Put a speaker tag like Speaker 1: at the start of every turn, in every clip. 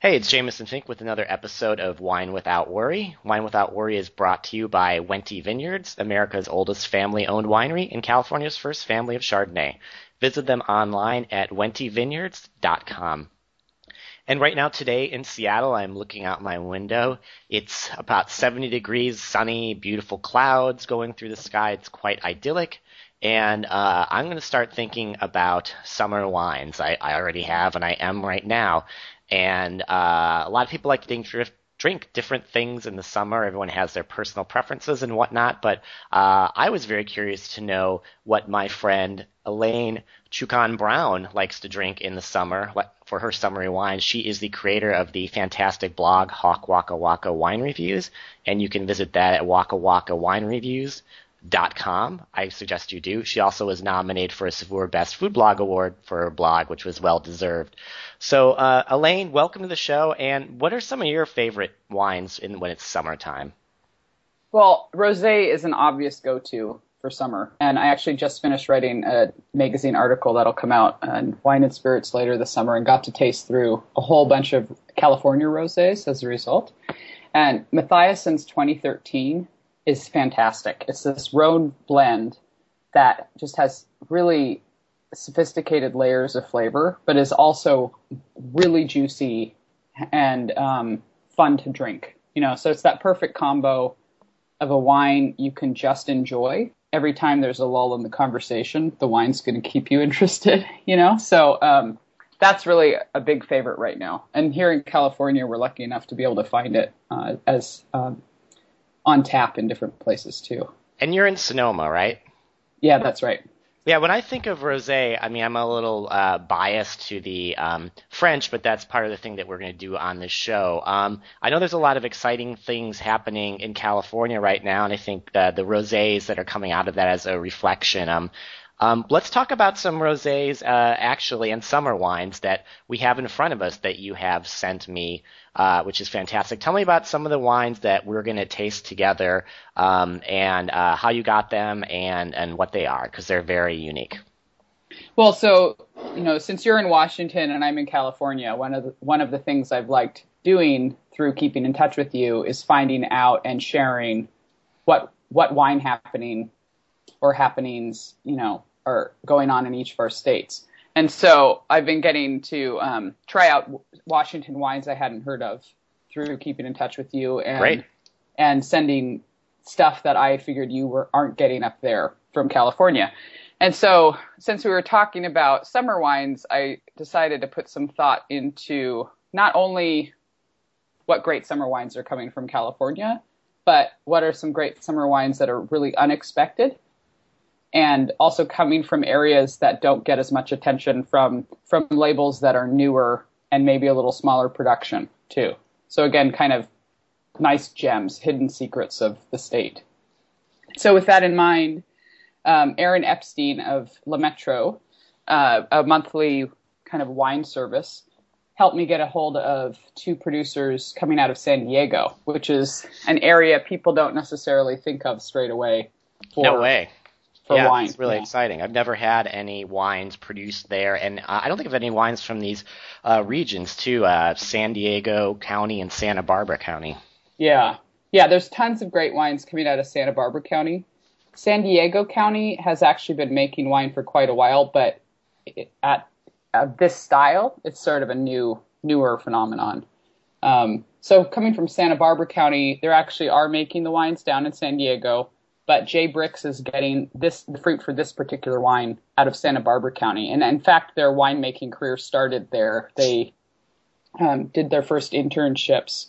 Speaker 1: Hey, it's Jameson Fink with another episode of Wine Without Worry. Wine Without Worry is brought to you by Wente Vineyards, America's oldest family-owned winery and California's first family of Chardonnay. Visit them online at wentevineyards.com. And right now today in Seattle, I'm looking out my window. It's about 70 degrees, sunny, beautiful clouds going through the sky. It's quite idyllic. And uh, I'm going to start thinking about summer wines. I, I already have, and I am right now. And uh, a lot of people like to drink, different things in the summer. Everyone has their personal preferences and whatnot. But uh, I was very curious to know what my friend Elaine Chukan Brown likes to drink in the summer for her summery wines. She is the creator of the fantastic blog Hawk Wakawaka Wine Reviews, and you can visit that at Wakawaka Wine Reviews dot com. I suggest you do. She also was nominated for a Saveur Best Food Blog Award for her blog, which was well deserved. So, uh, Elaine, welcome to the show. And what are some of your favorite wines in when it's summertime?
Speaker 2: Well, rosé is an obvious go-to for summer, and I actually just finished writing a magazine article that'll come out on wine and spirits later this summer, and got to taste through a whole bunch of California rosés as a result. And Matthiasson 2013 is fantastic. It's this Rhone blend that just has really sophisticated layers of flavor, but is also really juicy and um, fun to drink. You know, so it's that perfect combo of a wine you can just enjoy. Every time there's a lull in the conversation, the wine's going to keep you interested. You know, so um, that's really a big favorite right now. And here in California, we're lucky enough to be able to find it uh, as um, on tap in different places too.
Speaker 1: And you're in Sonoma, right?
Speaker 2: Yeah, that's right.
Speaker 1: Yeah, when I think of rosé, I mean, I'm a little uh, biased to the um, French, but that's part of the thing that we're going to do on this show. Um, I know there's a lot of exciting things happening in California right now, and I think uh, the rosés that are coming out of that as a reflection. Um, um, let's talk about some rosés, uh, actually, and summer wines that we have in front of us that you have sent me, uh, which is fantastic. Tell me about some of the wines that we're going to taste together, um, and uh, how you got them, and and what they are, because they're very unique.
Speaker 2: Well, so you know, since you're in Washington and I'm in California, one of the, one of the things I've liked doing through keeping in touch with you is finding out and sharing what what wine happening or happenings, you know, are going on in each of our states. And so I've been getting to um, try out Washington wines I hadn't heard of through keeping in touch with you and
Speaker 1: Great.
Speaker 2: and sending stuff that I figured you were aren't getting up there from California. And so since we were talking about summer wines, I decided to put some thought into not only what great summer wines are coming from California, but what are some great summer wines that are really unexpected and also coming from areas that don't get as much attention from from labels that are newer and maybe a little smaller production too. So again, kind of nice gems, hidden secrets of the state. So with that in mind, um, Aaron Epstein of Le Metro, uh, a monthly kind of wine service, helped me get a hold of two producers coming out of San Diego, which is an area people don't necessarily think of straight away.
Speaker 1: For, no way
Speaker 2: for
Speaker 1: yeah,
Speaker 2: wine.
Speaker 1: It's really
Speaker 2: yeah.
Speaker 1: exciting. I've never had any wines produced there, and I don't think of any wines from these uh, regions too. Uh, San Diego County and Santa Barbara County.
Speaker 2: Yeah, yeah. There's tons of great wines coming out of Santa Barbara County. San Diego County has actually been making wine for quite a while, but at, at this style, it's sort of a new, newer phenomenon. Um, so coming from Santa Barbara County, they actually are making the wines down in San Diego but J Brix is getting this the fruit for this particular wine out of Santa Barbara County, and in fact, their winemaking career started there. They um, did their first internships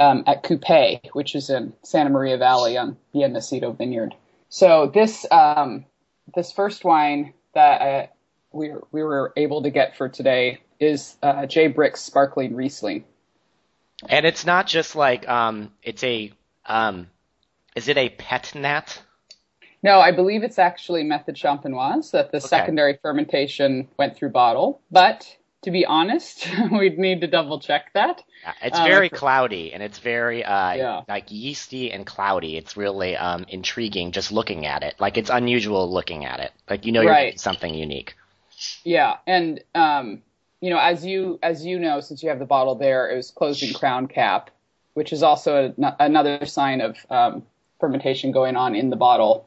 Speaker 2: um, at Qupé, which is in Santa Maria Valley on Bien Nacido Vineyard. So this um, this first wine that uh, we we were able to get for today is uh, J Brix Sparkling Riesling.
Speaker 1: And it's not just like um, it's a um, is it a pet nat?
Speaker 2: No, I believe it's actually method champenoise that the okay. secondary fermentation went through bottle. But to be honest, we'd need to double check that.
Speaker 1: It's um, very cloudy and it's very uh, yeah. like yeasty and cloudy. It's really um, intriguing just looking at it. Like it's unusual looking at it. Like you know you're
Speaker 2: right.
Speaker 1: something unique.
Speaker 2: Yeah, and um, you know, as you as you know, since you have the bottle there, it was closed in crown cap, which is also a, another sign of um, fermentation going on in the bottle.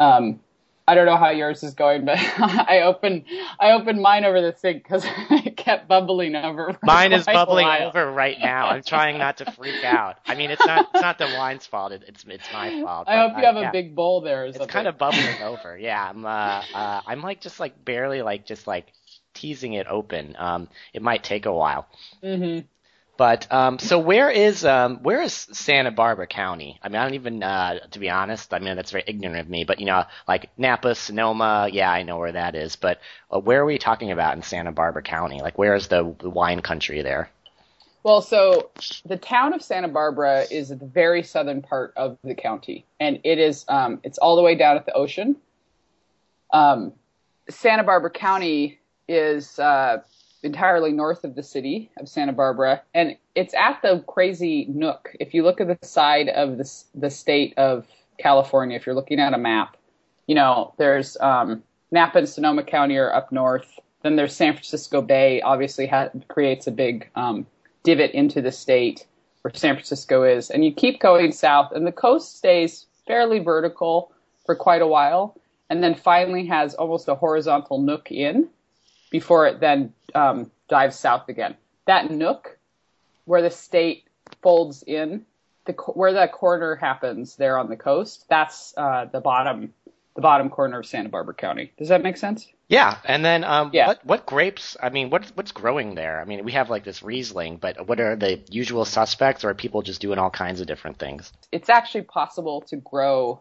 Speaker 2: Um, I don't know how yours is going, but I opened I opened mine over the sink because it kept bubbling over.
Speaker 1: Mine is bubbling over right now. I'm trying not to freak out. I mean, it's not it's not the wine's fault. It's it's my fault.
Speaker 2: I hope you have a big bowl there.
Speaker 1: it's kind of bubbling over. Yeah, I'm uh, uh I'm like just like barely like just like teasing it open. Um, it might take a while.
Speaker 2: Mm-hmm.
Speaker 1: But um, so where is um, where is Santa Barbara County? I mean, I don't even uh, to be honest. I mean, that's very ignorant of me. But you know, like Napa, Sonoma, yeah, I know where that is. But uh, where are we talking about in Santa Barbara County? Like, where is the, wine country there?
Speaker 2: Well, so the town of Santa Barbara is at the very southern part of the county, and it is um, it's all the way down at the ocean. Um, Santa Barbara County is uh, entirely north of the city of Santa Barbara, and it's at the crazy nook. If you look at the side of the the state of California, if you're looking at a map, you know there's um, Napa and Sonoma County are up north. Then there's San Francisco Bay. Obviously, ha- creates a big um, divot into the state where San Francisco is, and you keep going south, and the coast stays fairly vertical for quite a while, and then finally has almost a horizontal nook in before it then um, dives south again. That nook where the state folds in, the, where that corner happens there on the coast, that's uh, the bottom the bottom corner of Santa Barbara County. Does that make sense?
Speaker 1: Yeah, and then um, yeah. what what grapes? I mean, what's what's growing there? I mean, we have like this Riesling, but what are the usual suspects, or are people just doing all kinds of different things?
Speaker 2: It's actually possible to grow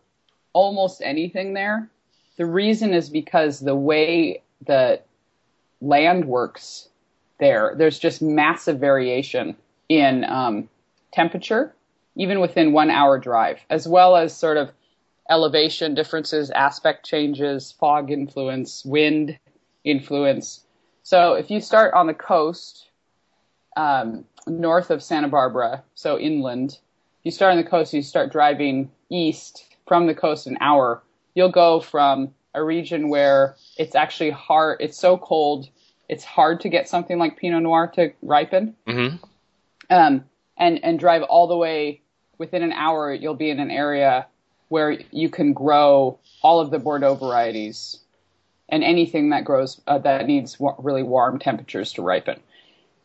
Speaker 2: almost anything there. The reason is because the way the land works there. There's just massive variation in um, temperature, even within one hour drive, as well as sort of elevation differences, aspect changes, fog influence, wind influence. So if you start on the coast, um, north of Santa Barbara, so inland, you start on the coast, you start driving east from the coast an hour, you'll go from a region where it's actually hard, it's so cold it's hard to get something like Pinot Noir to ripen.
Speaker 1: Mm-hmm.
Speaker 2: Um, and and drive all the way within an hour, you'll be in an area where you can grow all of the Bordeaux varieties and anything that grows uh, that needs w- really warm temperatures to ripen.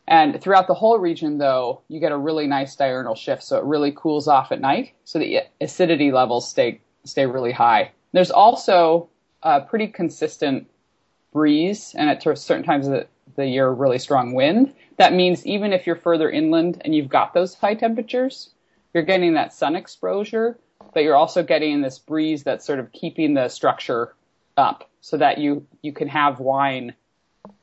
Speaker 2: And throughout the whole region, though, you get a really nice diurnal shift, so it really cools off at night, so the acidity levels stay stay really high. There's also a pretty consistent breeze and at certain times of the year really strong wind. That means even if you're further inland and you've got those high temperatures, you're getting that sun exposure, but you're also getting this breeze that's sort of keeping the structure up so that you, you can have wine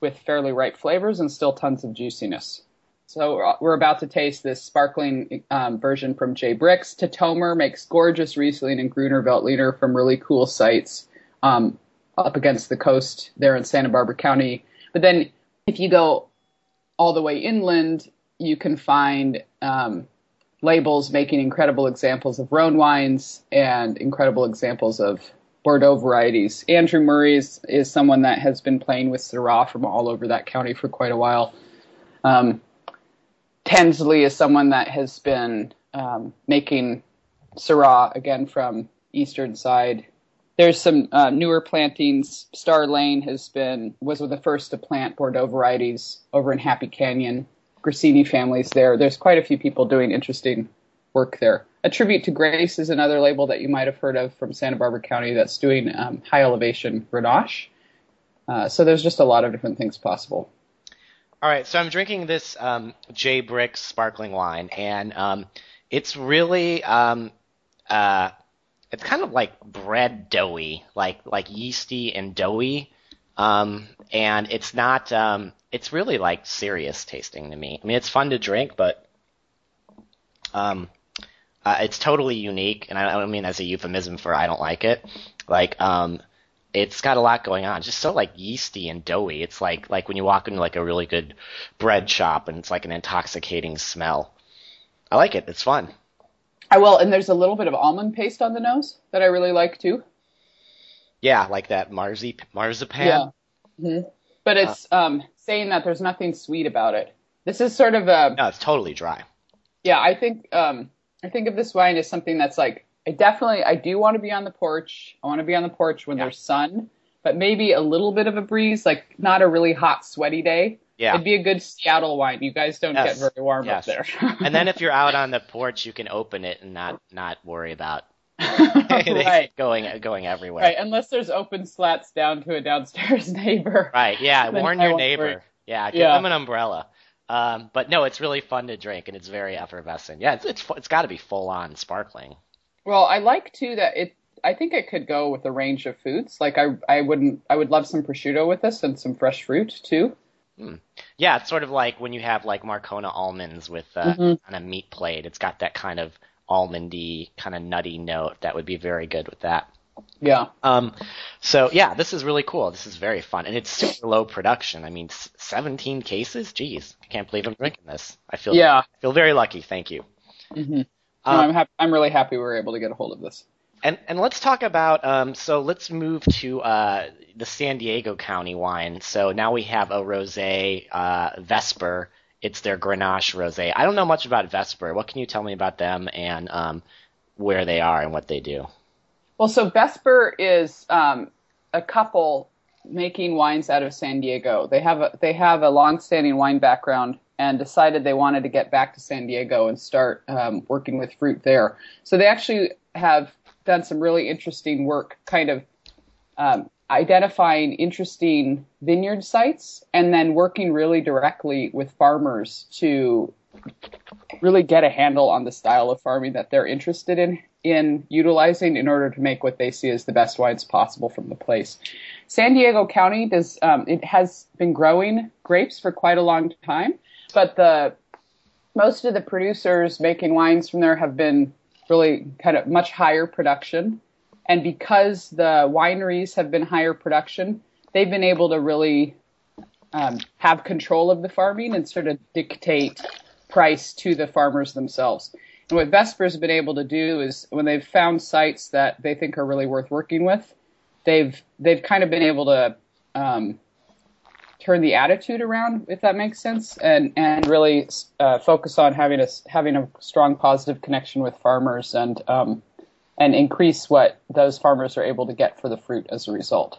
Speaker 2: with fairly ripe flavors and still tons of juiciness. So we're about to taste this sparkling um, version from J Brix. Tatomer makes gorgeous Riesling and Gruner Veltliner from really cool sites. Um, up against the coast there in Santa Barbara County. But then if you go all the way inland, you can find um, labels making incredible examples of Rhone wines and incredible examples of Bordeaux varieties. Andrew Murray is, is someone that has been playing with Syrah from all over that county for quite a while. Um, Tensley is someone that has been um, making Syrah again from eastern side there's some uh, newer plantings. Star Lane has been was the first to plant Bordeaux varieties over in Happy Canyon. Grassini families there. There's quite a few people doing interesting work there. A Tribute to Grace is another label that you might have heard of from Santa Barbara County that's doing um, high elevation Grenache. Uh, so there's just a lot of different things possible.
Speaker 1: All right, so I'm drinking this um, J Brix sparkling wine, and um, it's really um, uh, it's kind of like bread doughy, like like yeasty and doughy. Um, and it's not. Um, it's really like serious tasting to me. I mean, it's fun to drink, but um, uh, it's totally unique. And I don't mean as a euphemism for I don't like it. Like, um, it's got a lot going on. It's just so like yeasty and doughy. It's like like when you walk into like a really good bread shop and it's like an intoxicating smell. I like it. It's fun.
Speaker 2: I will, and there's a little bit of almond paste on the nose that I really like too.
Speaker 1: Yeah, like that marzi- marzipan.
Speaker 2: Yeah. Mm-hmm. But it's uh, um, saying that there's nothing sweet about it. This is sort of a
Speaker 1: No, it's totally dry.
Speaker 2: yeah. I think um, I think of this wine as something that's like I definitely I do want to be on the porch. I want to be on the porch when
Speaker 1: Yeah.
Speaker 2: there's sun, but maybe a little bit of a breeze, like not a really hot, sweaty day.
Speaker 1: Yeah.
Speaker 2: It'd be a good Seattle wine. You guys don't
Speaker 1: Yes.
Speaker 2: get very warm
Speaker 1: Yes.
Speaker 2: up there.
Speaker 1: And then if you're out on the porch, you can open it and not not worry about
Speaker 2: right.
Speaker 1: going going everywhere.
Speaker 2: Right, unless there's open slats down to a downstairs neighbor.
Speaker 1: Right, Yeah. Warn your neighbor.
Speaker 2: worry.
Speaker 1: Yeah. Give
Speaker 2: Yeah.
Speaker 1: them an umbrella. Um, but no, it's really fun to drink and it's very effervescent. Yeah, it's it's, it's got to be full on sparkling.
Speaker 2: Well, I like too that it. I think it could go with a range of foods. Like I, I wouldn't. I would love some prosciutto with this and some fresh fruit too.
Speaker 1: Yeah, it's sort of like when you have like Marcona almonds with uh,
Speaker 2: Mhm.
Speaker 1: on a meat plate. It's got that kind of almondy, kind of nutty note that would be very good with that.
Speaker 2: Yeah.
Speaker 1: Um, so yeah, this is really cool. This is very fun, and it's super low production. I mean, s- 17 cases. Jeez, I can't believe I'm drinking this. I feel
Speaker 2: Yeah.
Speaker 1: I feel very lucky. Thank you.
Speaker 2: hmm
Speaker 1: Um,
Speaker 2: I'm happy. I'm really happy we were able to get a hold of this.
Speaker 1: And and let's talk about um so let's move to uh the San Diego County wine. So now we have a rosé uh Vesper. It's their Grenache rosé. I don't know much about Vesper. What can you tell me about them and um where they are and what they do?
Speaker 2: Well, so Vesper is um, a couple making wines out of San Diego. They have a, they have a long-standing wine background and decided they wanted to get back to San Diego and start um, working with fruit there. So they actually have done some really interesting work, kind of um, identifying interesting vineyard sites and then working really directly with farmers to really get a handle on the style of farming that they're interested in in utilizing in order to make what they see as the best wines possible from the place. San Diego County does um, it has been growing grapes for quite a long time, but the most of the producers making wines from there have been really kind of much higher production, and because the wineries have been higher production, they've been able to really um, have control of the farming and sort of dictate price to the farmers themselves. And what Vesper's been able to do is when they've found sites that they think are really worth working with, they've they've kind of been able to um, turn the attitude around, if that makes sense, and and really uh, focus on having a having a strong positive connection with farmers and um, and increase what those farmers are able to get for the fruit as a result,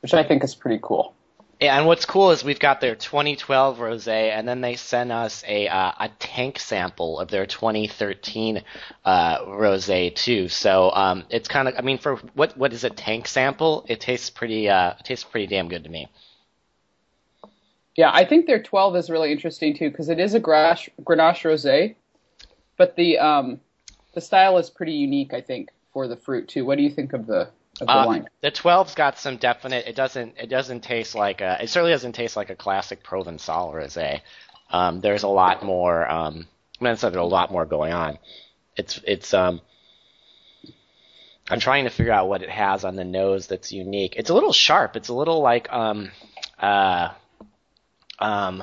Speaker 2: which I think is pretty cool.
Speaker 1: Yeah, and what's cool is we've got their 2012 rosé, and then they sent us a uh, a tank sample of their 2013 uh, rosé too. So um, it's kind of, I mean, for what what is a tank sample? It tastes pretty, uh, it tastes pretty damn good to me.
Speaker 2: Yeah, I think their 12 is really interesting too because it is a Grenache, Grenache rosé, but the um, the style is pretty unique. I think for the fruit too. What do you think of the of the
Speaker 1: Uh,
Speaker 2: wine?
Speaker 1: the 12's got some definite. It doesn't. It doesn't taste like a. It certainly doesn't taste like a classic Provençal rosé. Um, there's a lot more. Um, I mean, there's a lot more going on. It's it's um. I'm trying to figure out what it has on the nose that's unique. It's a little sharp. It's a little like um, uh, um,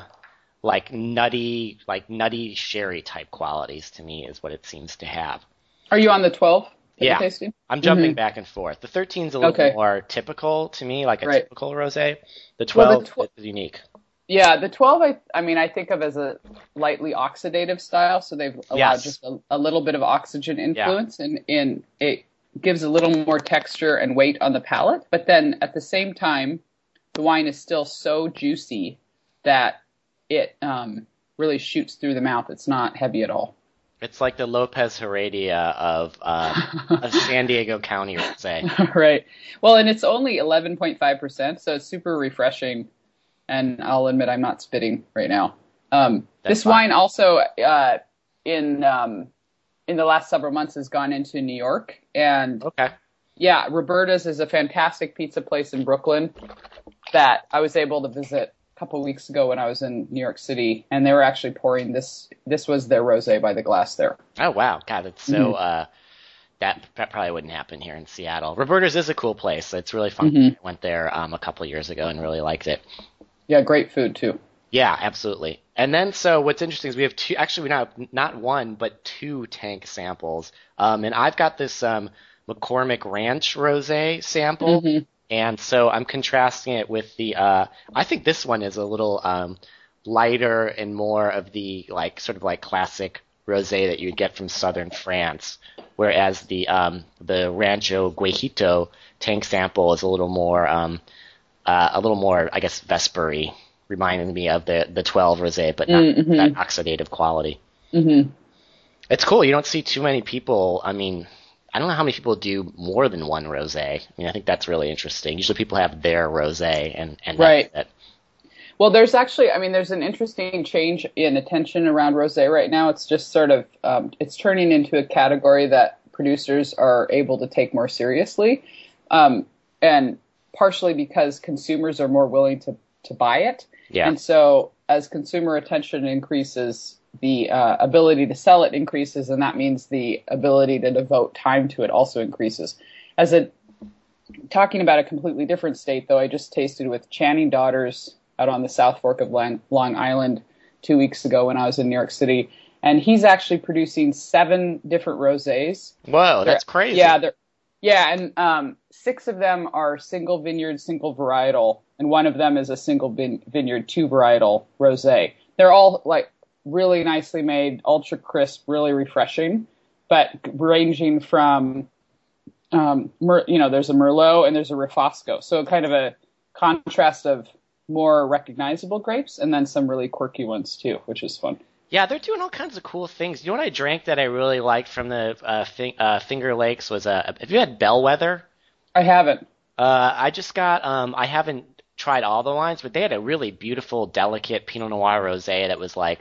Speaker 1: like nutty, like nutty sherry type qualities to me is what it seems to have.
Speaker 2: Are you on the 12?
Speaker 1: Yeah. I'm jumping
Speaker 2: Mhm.
Speaker 1: back and forth. The 13's a little
Speaker 2: Okay.
Speaker 1: more typical to me, like a
Speaker 2: Right.
Speaker 1: typical rosé. The
Speaker 2: Well,
Speaker 1: 12
Speaker 2: the tw-
Speaker 1: is unique.
Speaker 2: Yeah, the 12, I, I mean, I think of as a lightly oxidative style, so they've allowed
Speaker 1: Yes.
Speaker 2: just a, a little bit of oxygen influence, and, and it gives a little more texture and weight on the palate. But then at the same time, the wine is still so juicy that it um, really shoots through the mouth. It's not heavy at all.
Speaker 1: It's like the Lopez Heredia of um, of San Diego County rosé.
Speaker 2: right. Well, and it's only 11.5%, so it's super refreshing. And I'll admit I'm not spitting right now. Um, this
Speaker 1: fine.
Speaker 2: wine also, uh, in um, in the last several months, has gone into New York. And
Speaker 1: Okay.
Speaker 2: yeah, Roberta's is a fantastic pizza place in Brooklyn that I was able to visit couple weeks ago when I was in New York City, and they were actually pouring this. This was their rosé by the glass there.
Speaker 1: Oh wow, God, it's so. Uh, that, that probably wouldn't happen here in Seattle. Roberta's is a cool place. It's really fun.
Speaker 2: Mhm.
Speaker 1: I went there um, a couple years ago and really liked it.
Speaker 2: Yeah, great food too.
Speaker 1: Yeah, absolutely. And then, so what's interesting is we have two, actually, we not not one, but two tank samples. Um, and I've got this um, McCormick Ranch Rosé sample.
Speaker 2: Mhm.
Speaker 1: And so I'm contrasting it with the. Uh, I think this one is a little um, lighter and more of the like sort of like classic rosé that you'd get from southern France, whereas the um, the Rancho Guejito tank sample is a little more um, uh, a little more I guess vespery, reminding me of the the 12 rosé, but not
Speaker 2: Mm-hmm.
Speaker 1: that oxidative quality.
Speaker 2: hmm
Speaker 1: It's cool. You don't see too many people. I mean, I don't know how many people do more than one rosé. I mean, I think that's really interesting. Usually, people have their rosé and and
Speaker 2: Right. Well, there's actually, I mean, there's an interesting change in attention around rosé right now. It's just sort of, um, it's turning into a category that producers are able to take more seriously, um, and partially because consumers are more willing to to buy it.
Speaker 1: Yeah.
Speaker 2: And so, as consumer attention increases, the uh, ability to sell it increases, and that means the ability to devote time to it also increases. As a talking about a completely different state, though, I just tasted with Channing Daughters out on the South Fork of Long, Long Island two weeks ago when I was in New York City, and he's actually producing seven different rosés.
Speaker 1: Whoa, that's
Speaker 2: They're-
Speaker 1: crazy.
Speaker 2: Yeah, they're, yeah, and um, six of them are single vineyard, single varietal, and one of them is a single vin- vineyard, two varietal rosé. They're all like really nicely made, ultra crisp, really refreshing, but ranging from, um, Mer- you know, there's a Merlot and there's a Refosco, so kind of a contrast of more recognizable grapes and then some really quirky ones too, which is fun.
Speaker 1: Yeah, they're doing all kinds of cool things. You know what I drank that I really liked from the uh, uh, Finger Lakes was uh, have you had Bellwether?
Speaker 2: I haven't.
Speaker 1: Uh, I just got um, I haven't tried all the wines, but they had a really beautiful, delicate Pinot Noir rosé that was like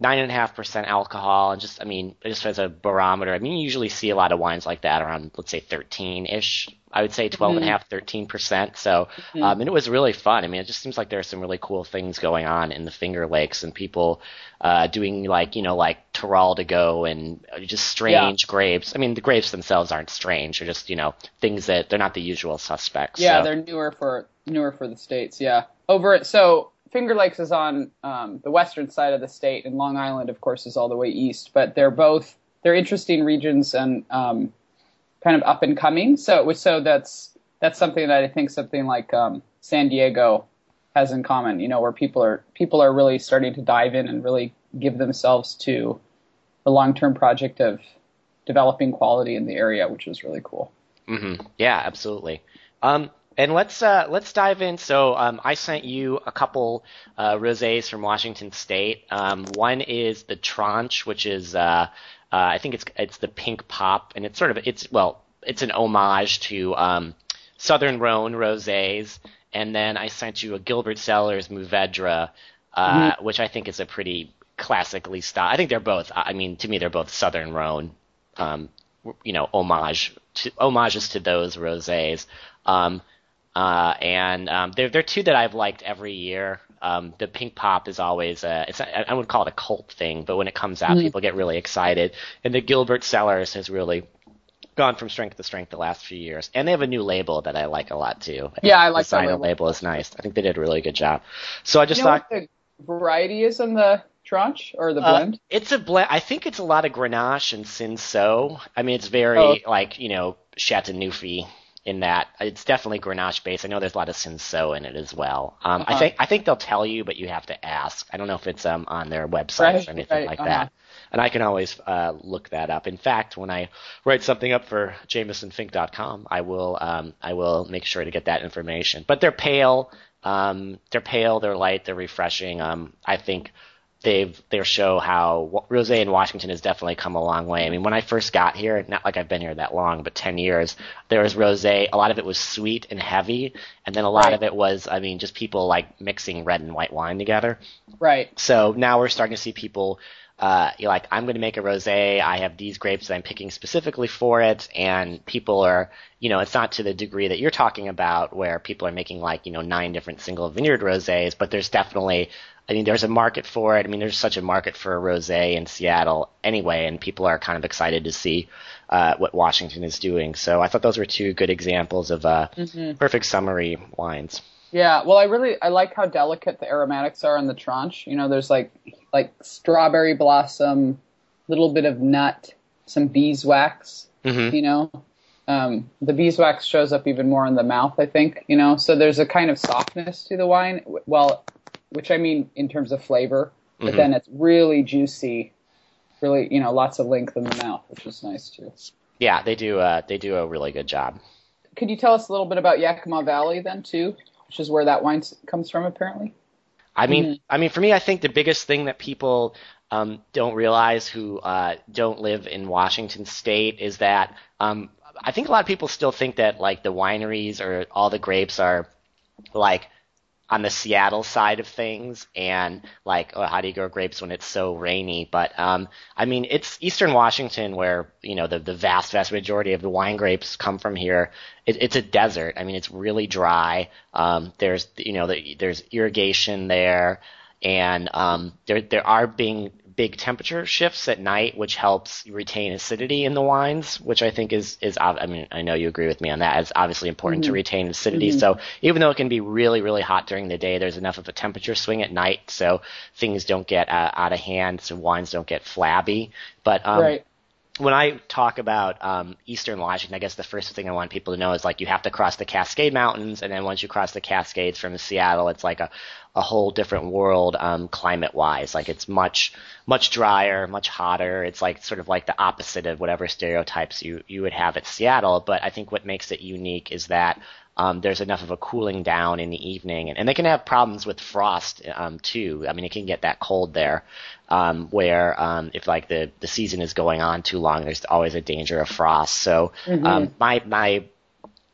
Speaker 1: nine and a half percent alcohol, and just I mean, just as a barometer. I mean, you usually see a lot of wines like that around let's say thirteen ish. I would say twelve and a half, thirteen percent. So, um, and it was really fun. I mean, it just seems like there are some really cool things going on in the Finger Lakes, and people uh, doing like you know like Teroldego and just strange grapes. I mean, the grapes themselves aren't strange; they're just you know things that they're not the usual suspects.
Speaker 2: Yeah,
Speaker 1: so.
Speaker 2: they're newer for newer for the states. Yeah, over it. So Finger Lakes is on um, the western side of the state, and Long Island, of course, is all the way east. But they're both they're interesting regions and um, kind of up and coming. So was so that's that's something that I think something like um, San Diego has in common. You know, where people are people are really starting to dive in and really give themselves to the long term project of developing quality in the area, which is really cool.
Speaker 1: hmm Yeah, absolutely. Um, and let's uh, let's dive in. So um, I sent you a couple uh, rosés from Washington State. Um, one is the Tranche, which is uh, uh, I think it's it's the pink pop, and it's sort of it's well it's an homage to um, Southern Rhone rosés. And then I sent you a Gilbert Cellars Mourvèdre, uh, which I think is a pretty classically style. I think they're both. I mean, to me, they're both Southern Rhone. Um, you know, homage to, homages to those rosés. Um, uh, and um, they're they're two that I've liked every year. Um, the pink pop is always a, it's I would call it a cult thing, but when it comes out, people get really excited. And the Gilbert Cellars has really gone from strength to strength the last few years. And they have a new label that I like a lot too.
Speaker 2: Yeah, I like the
Speaker 1: of
Speaker 2: label.
Speaker 1: the label is nice. I think they did a really good job. So I just
Speaker 2: you know
Speaker 1: thought
Speaker 2: what the variety is in the tranche or the
Speaker 1: uh,
Speaker 2: blend?
Speaker 1: it's a blend. I think it's a lot of Grenache and Cinsault. I mean, it's very
Speaker 2: Oh.
Speaker 1: like you know Chateauneuf in that it's definitely Grenache based. I know there's a lot of Cinsault in it as well. Um, I
Speaker 2: Uh-huh.
Speaker 1: think I think they'll tell you, but you have to ask. I don't know if it's um on their website
Speaker 2: Right,
Speaker 1: or anything
Speaker 2: right,
Speaker 1: like
Speaker 2: uh-huh.
Speaker 1: that. And I can always uh, look that up. In fact, when I write something up for JamesonFink.com, I will um, I will make sure to get that information. But they're pale. Um, they're pale. They're light. They're refreshing. Um, I think they've they show how rosé in Washington has definitely come a long way. I mean, when I first got here, not like I've been here that long, but ten years, there was rosé. A lot of it was sweet and heavy, and then a lot
Speaker 2: Right.
Speaker 1: of it was, I mean, just people like mixing red and white wine together.
Speaker 2: Right.
Speaker 1: So now we're starting to see people. Uh, you're like, I'm going to make a rosé. I have these grapes that I'm picking specifically for it, and people are, you know, it's not to the degree that you're talking about, where people are making like, you know, nine different single vineyard rosés. But there's definitely, I mean, there's a market for it. I mean, there's such a market for a rosé in Seattle anyway, and people are kind of excited to see uh, what Washington is doing. So I thought those were two good examples of uh, perfect summary wines.
Speaker 2: Yeah. Well, I really I like how delicate the aromatics are in the tranche. You know, there's like like strawberry blossom, little bit of nut, some beeswax.
Speaker 1: Mhm.
Speaker 2: You know, Um, the beeswax shows up even more in the mouth, I think. You know, so there's a kind of softness to the wine. Well, which I mean in terms of flavor, but
Speaker 1: Mm-hmm.
Speaker 2: then it's really juicy, really you know lots of length in the mouth, which is nice too.
Speaker 1: Yeah, they do. Uh, they do a really good job.
Speaker 2: Could you tell us a little bit about Yakima Valley then too, which is where that wine comes from apparently?
Speaker 1: I mean, I mean, for me, I think the biggest thing that people um, don't realize who uh, don't live in Washington State is that um, I think a lot of people still think that like the wineries or all the grapes are like on the Seattle side of things, and like, oh, how do you grow grapes when it's so rainy? But um, I mean, it's Eastern Washington where you know the the vast vast majority of the wine grapes come from here. It, it's a desert. I mean, it's really dry. Um, there's you know the, there's irrigation there, and um, there there are being big temperature shifts at night, which helps retain acidity in the wines, which I think is is I mean I know you agree with me on that. It's obviously important to retain acidity. So even though it can be really really hot during the day, there's enough of a temperature swing at night, so things don't get uh, out of hand, so wines don't get flabby. But um,
Speaker 2: right.
Speaker 1: When I talk about um, Eastern Washington, I guess the first thing I want people to know is like you have to cross the Cascade Mountains, and then once you cross the Cascades from Seattle, it's like a, a whole different world um, climate wise. Like it's much much drier, much hotter. It's like sort of like the opposite of whatever stereotypes you you would have at Seattle. But I think what makes it unique is that um, there's enough of a cooling down in the evening, and, and they can have problems with frost um, too. I mean, it can get that cold there, um, where um, if like the the season is going on too long, there's always a danger of frost. So um, my my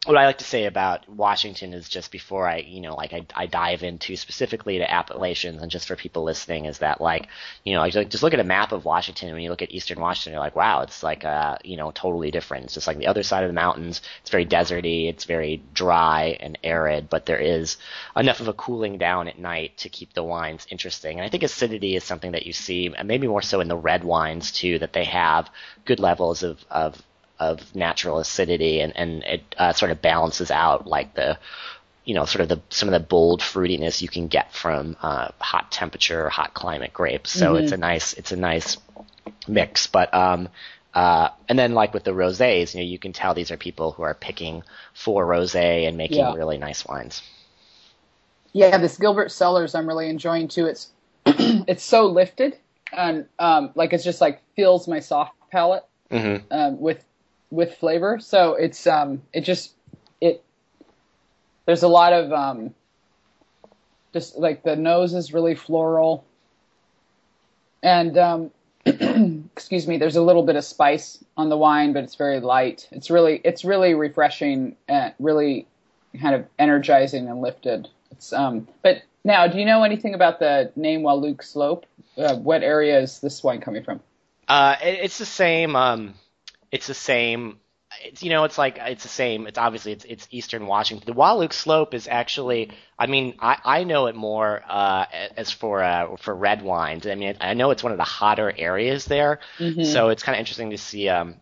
Speaker 1: what I like to say about Washington is just before I, you know, like I, I dive into specifically to appellations and just for people listening is that like, you know, just look at a map of Washington. When you look at Eastern Washington, you're like, wow, it's like, uh, you know, totally different. It's just like the other side of the mountains. It's very deserty. It's very dry and arid, but there is enough of a cooling down at night to keep the wines interesting. And I think acidity is something that you see, and maybe more so in the red wines too, that they have good levels of, of of natural acidity, and and it uh, sort of balances out like the you know sort of the some of the bold fruitiness you can get from uh, hot temperature or hot climate grapes. So it's a nice it's a nice mix, but um. Uh, and then, like with the rosés, you know, you can tell these are people who are picking for rosé and making
Speaker 2: Yeah.
Speaker 1: really nice wines.
Speaker 2: Yeah, this Gilbert Cellars I'm really enjoying too. It's it's so lifted and um, like it's just like fills my soft palate
Speaker 1: hmm
Speaker 2: um, with with flavor. So it's um it just it there's a lot of um just like the nose is really floral and um excuse me there's a little bit of spice on the wine but it's very light it's really it's really refreshing and really kind of energizing and lifted it's um but now do you know anything about the name Wahluke Slope uh, what area is this wine coming from
Speaker 1: Uh, it, it's the same. Um, it's the same. It's you know, it's like it's the same. It's obviously it's it's Eastern Washington. The Wahluke Slope is actually. I mean, I, I know it more uh, as for uh, for red wines. I mean, I know it's one of the hotter areas there, so it's kind of interesting to see um,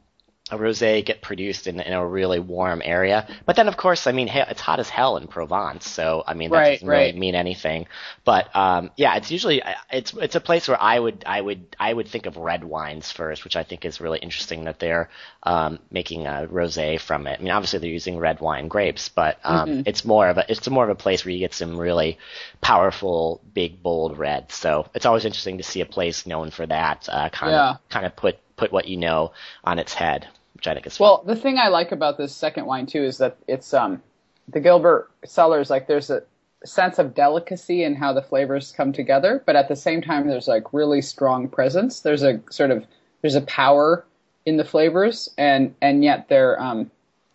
Speaker 1: a rosé get produced in, in a really warm area. But then, of course, I mean, it's hot as hell in Provence, so I mean that
Speaker 2: Right,
Speaker 1: doesn't really mean anything. But um, yeah, it's usually it's it's a place where I would I would I would think of red wines first, which I think is really interesting that they're um, making a rosé from it. I mean, obviously they're using red wine grapes, but um, it's more of a it's more of a place where you get some really powerful, big, bold red. So it's always interesting to see a place known for that uh, kind
Speaker 2: Yeah.
Speaker 1: of kind of put put what you know on its head, which I think is fun.
Speaker 2: Well, the thing I like about this second wine too is that it's um the Gilbert Cellars like there's a sense of delicacy in how the flavors come together, but at the same time there's like really strong presence. There's a sort of there's a power in the flavors and and yet they're um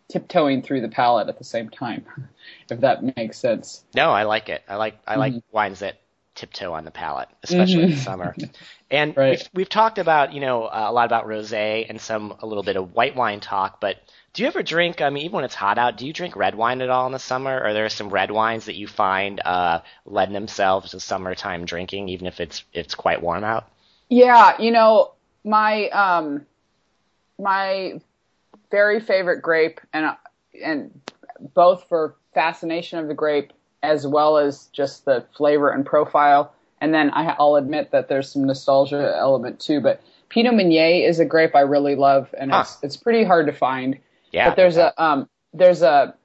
Speaker 2: tiptoeing through the palate at the same time. If that makes sense.
Speaker 1: No, I like it. I like I like
Speaker 2: Mm-hmm.
Speaker 1: wines that tiptoe on the palate, especially in summer. And
Speaker 2: Right.
Speaker 1: we've, we've talked about you know uh, a lot about rosé and some a little bit of white wine talk, but do you ever drink? I mean, even when it's hot out, do you drink red wine at all in the summer? Or there some red wines that you find uh, lend themselves to summertime drinking, even if it's it's quite warm out?
Speaker 2: Yeah, you know, my um my very favorite grape and and both for fascination of the grape as well as just the flavor and profile. And then I, I'll admit that there's some nostalgia element too, but Pinot Meunier is a grape I really love and it's
Speaker 1: Huh.
Speaker 2: it's pretty hard to find.
Speaker 1: Yeah.
Speaker 2: But there's a um, there's a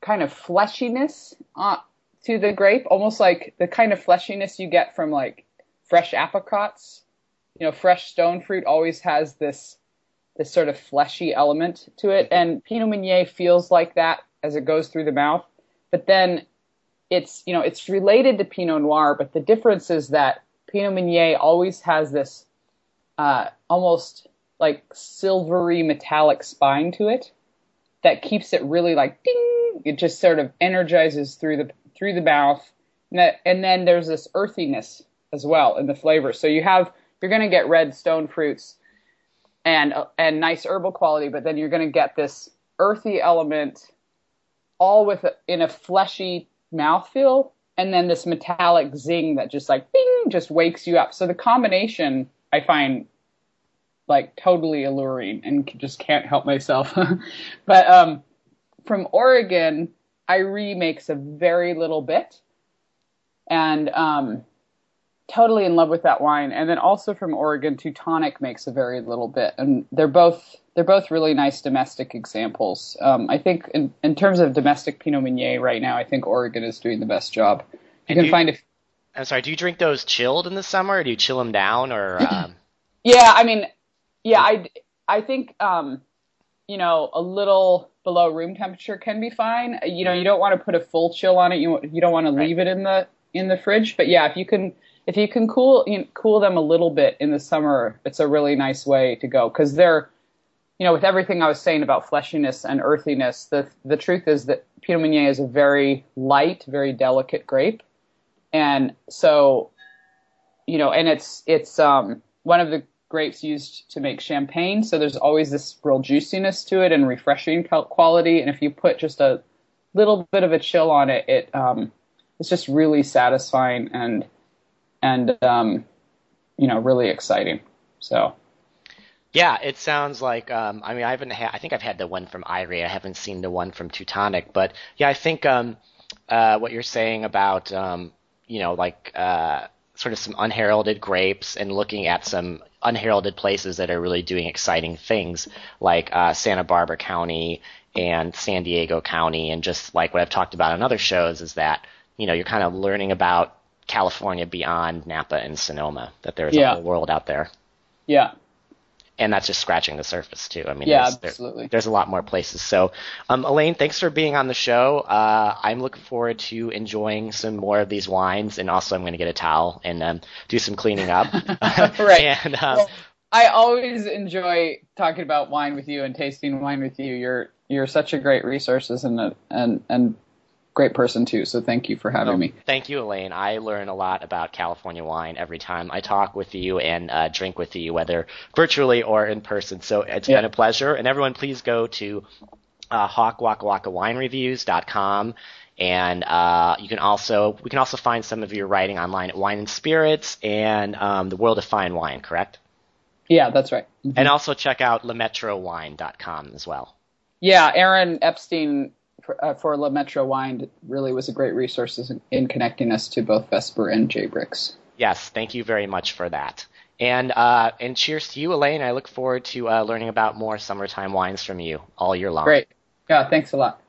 Speaker 2: kind of fleshiness uh, to the grape, almost like the kind of fleshiness you get from like fresh apricots. You know, fresh stone fruit always has this this sort of fleshy element to it, and Pinot Meunier feels like that as it goes through the mouth. But then it's you know it's related to Pinot Noir, but the difference is that Pinot Meunier always has this uh, almost like silvery metallic spine to it that keeps it really like ding. It just sort of energizes through the through the mouth, and, that, and then there's this earthiness as well in the flavor. So you have you're going to get red stone fruits and and nice herbal quality, but then you're going to get this earthy element, all with a, in a fleshy mouthfeel, and then this metallic zing that just like bing just wakes you up. So the combination I find like totally alluring and just can't help myself. but um, from Oregon, Eyrie makes a very little bit, and um, totally in love with that wine. And then also from Oregon, Teutonic makes a very little bit, and they're both they're both really nice domestic examples. Um, I think in, in terms of domestic Pinot Meunier right now, I think Oregon is doing the best job. You
Speaker 1: And
Speaker 2: can
Speaker 1: you-
Speaker 2: find a
Speaker 1: I'm sorry. Do you drink those chilled in the summer, or do you chill them down, or? Um,
Speaker 2: Yeah, I mean, yeah, I, I think, um, you know, a little below room temperature can be fine. You know, you don't want to put a full chill on it. You you don't want to
Speaker 1: Right.
Speaker 2: leave it in the in the fridge. But yeah, if you can if you can cool you know, cool them a little bit in the summer, it's a really nice way to go because they're, you know, with everything I was saying about fleshiness and earthiness, the the truth is that Pinot Meunier is a very light, very delicate grape, and so you know, and it's it's um, one of the grapes used to make champagne. So there's always this real juiciness to it and refreshing quality. And if you put just a little bit of a chill on it, it um, it's just really satisfying and and um, you know really exciting. So
Speaker 1: Yeah, it sounds like. Um, I mean, I haven't. Ha- I think I've had the one from Eyrie. I haven't seen the one from Teutonic, but yeah, I think um, uh, what you're saying about um, you know like uh, sort of some unheralded grapes and looking at some unheralded places that are really doing exciting things, like uh, Santa Barbara County and San Diego County, and just like what I've talked about on other shows, is that you know you're kind of learning about California beyond Napa and Sonoma. That there's
Speaker 2: Yeah.
Speaker 1: a whole world out there
Speaker 2: yeah,
Speaker 1: and that's just scratching the surface too. I mean,
Speaker 2: Yeah,
Speaker 1: there's, there-
Speaker 2: absolutely.
Speaker 1: there's a lot more places. So, um, Elaine, thanks for being on the show. Uh, I'm looking forward to enjoying some more of these wines, and also I'm going to get a towel and um, do some cleaning up.
Speaker 2: Right.
Speaker 1: and um,
Speaker 2: Well, I always enjoy talking about wine with you and tasting wine with you. You're you're such a great resources and and and great person too. So thank you for having me.
Speaker 1: Thank you, Elaine. I learn a lot about California wine every time I talk with you and uh, drink with you, whether virtually or in person. So it's
Speaker 2: Yeah.
Speaker 1: been a pleasure. And everyone, please go to uh, hawkwakawakawinereviews.com. And uh, you can also we can also find some of your writing online at Wine and Spirits and um, the World of Fine Wine, correct?
Speaker 2: Yeah, that's right.
Speaker 1: And also check out lametrowine.com as well.
Speaker 2: Yeah, Aaron Epstein for, uh, for La Metro Wine really was a great resource in, in connecting us to both Vesper and J-Brix.
Speaker 1: Yes, thank you very much for that. And uh, and cheers to you, Elaine. I look forward to uh, learning about more summertime wines from you all year long.
Speaker 2: Great. Yeah, thanks a lot.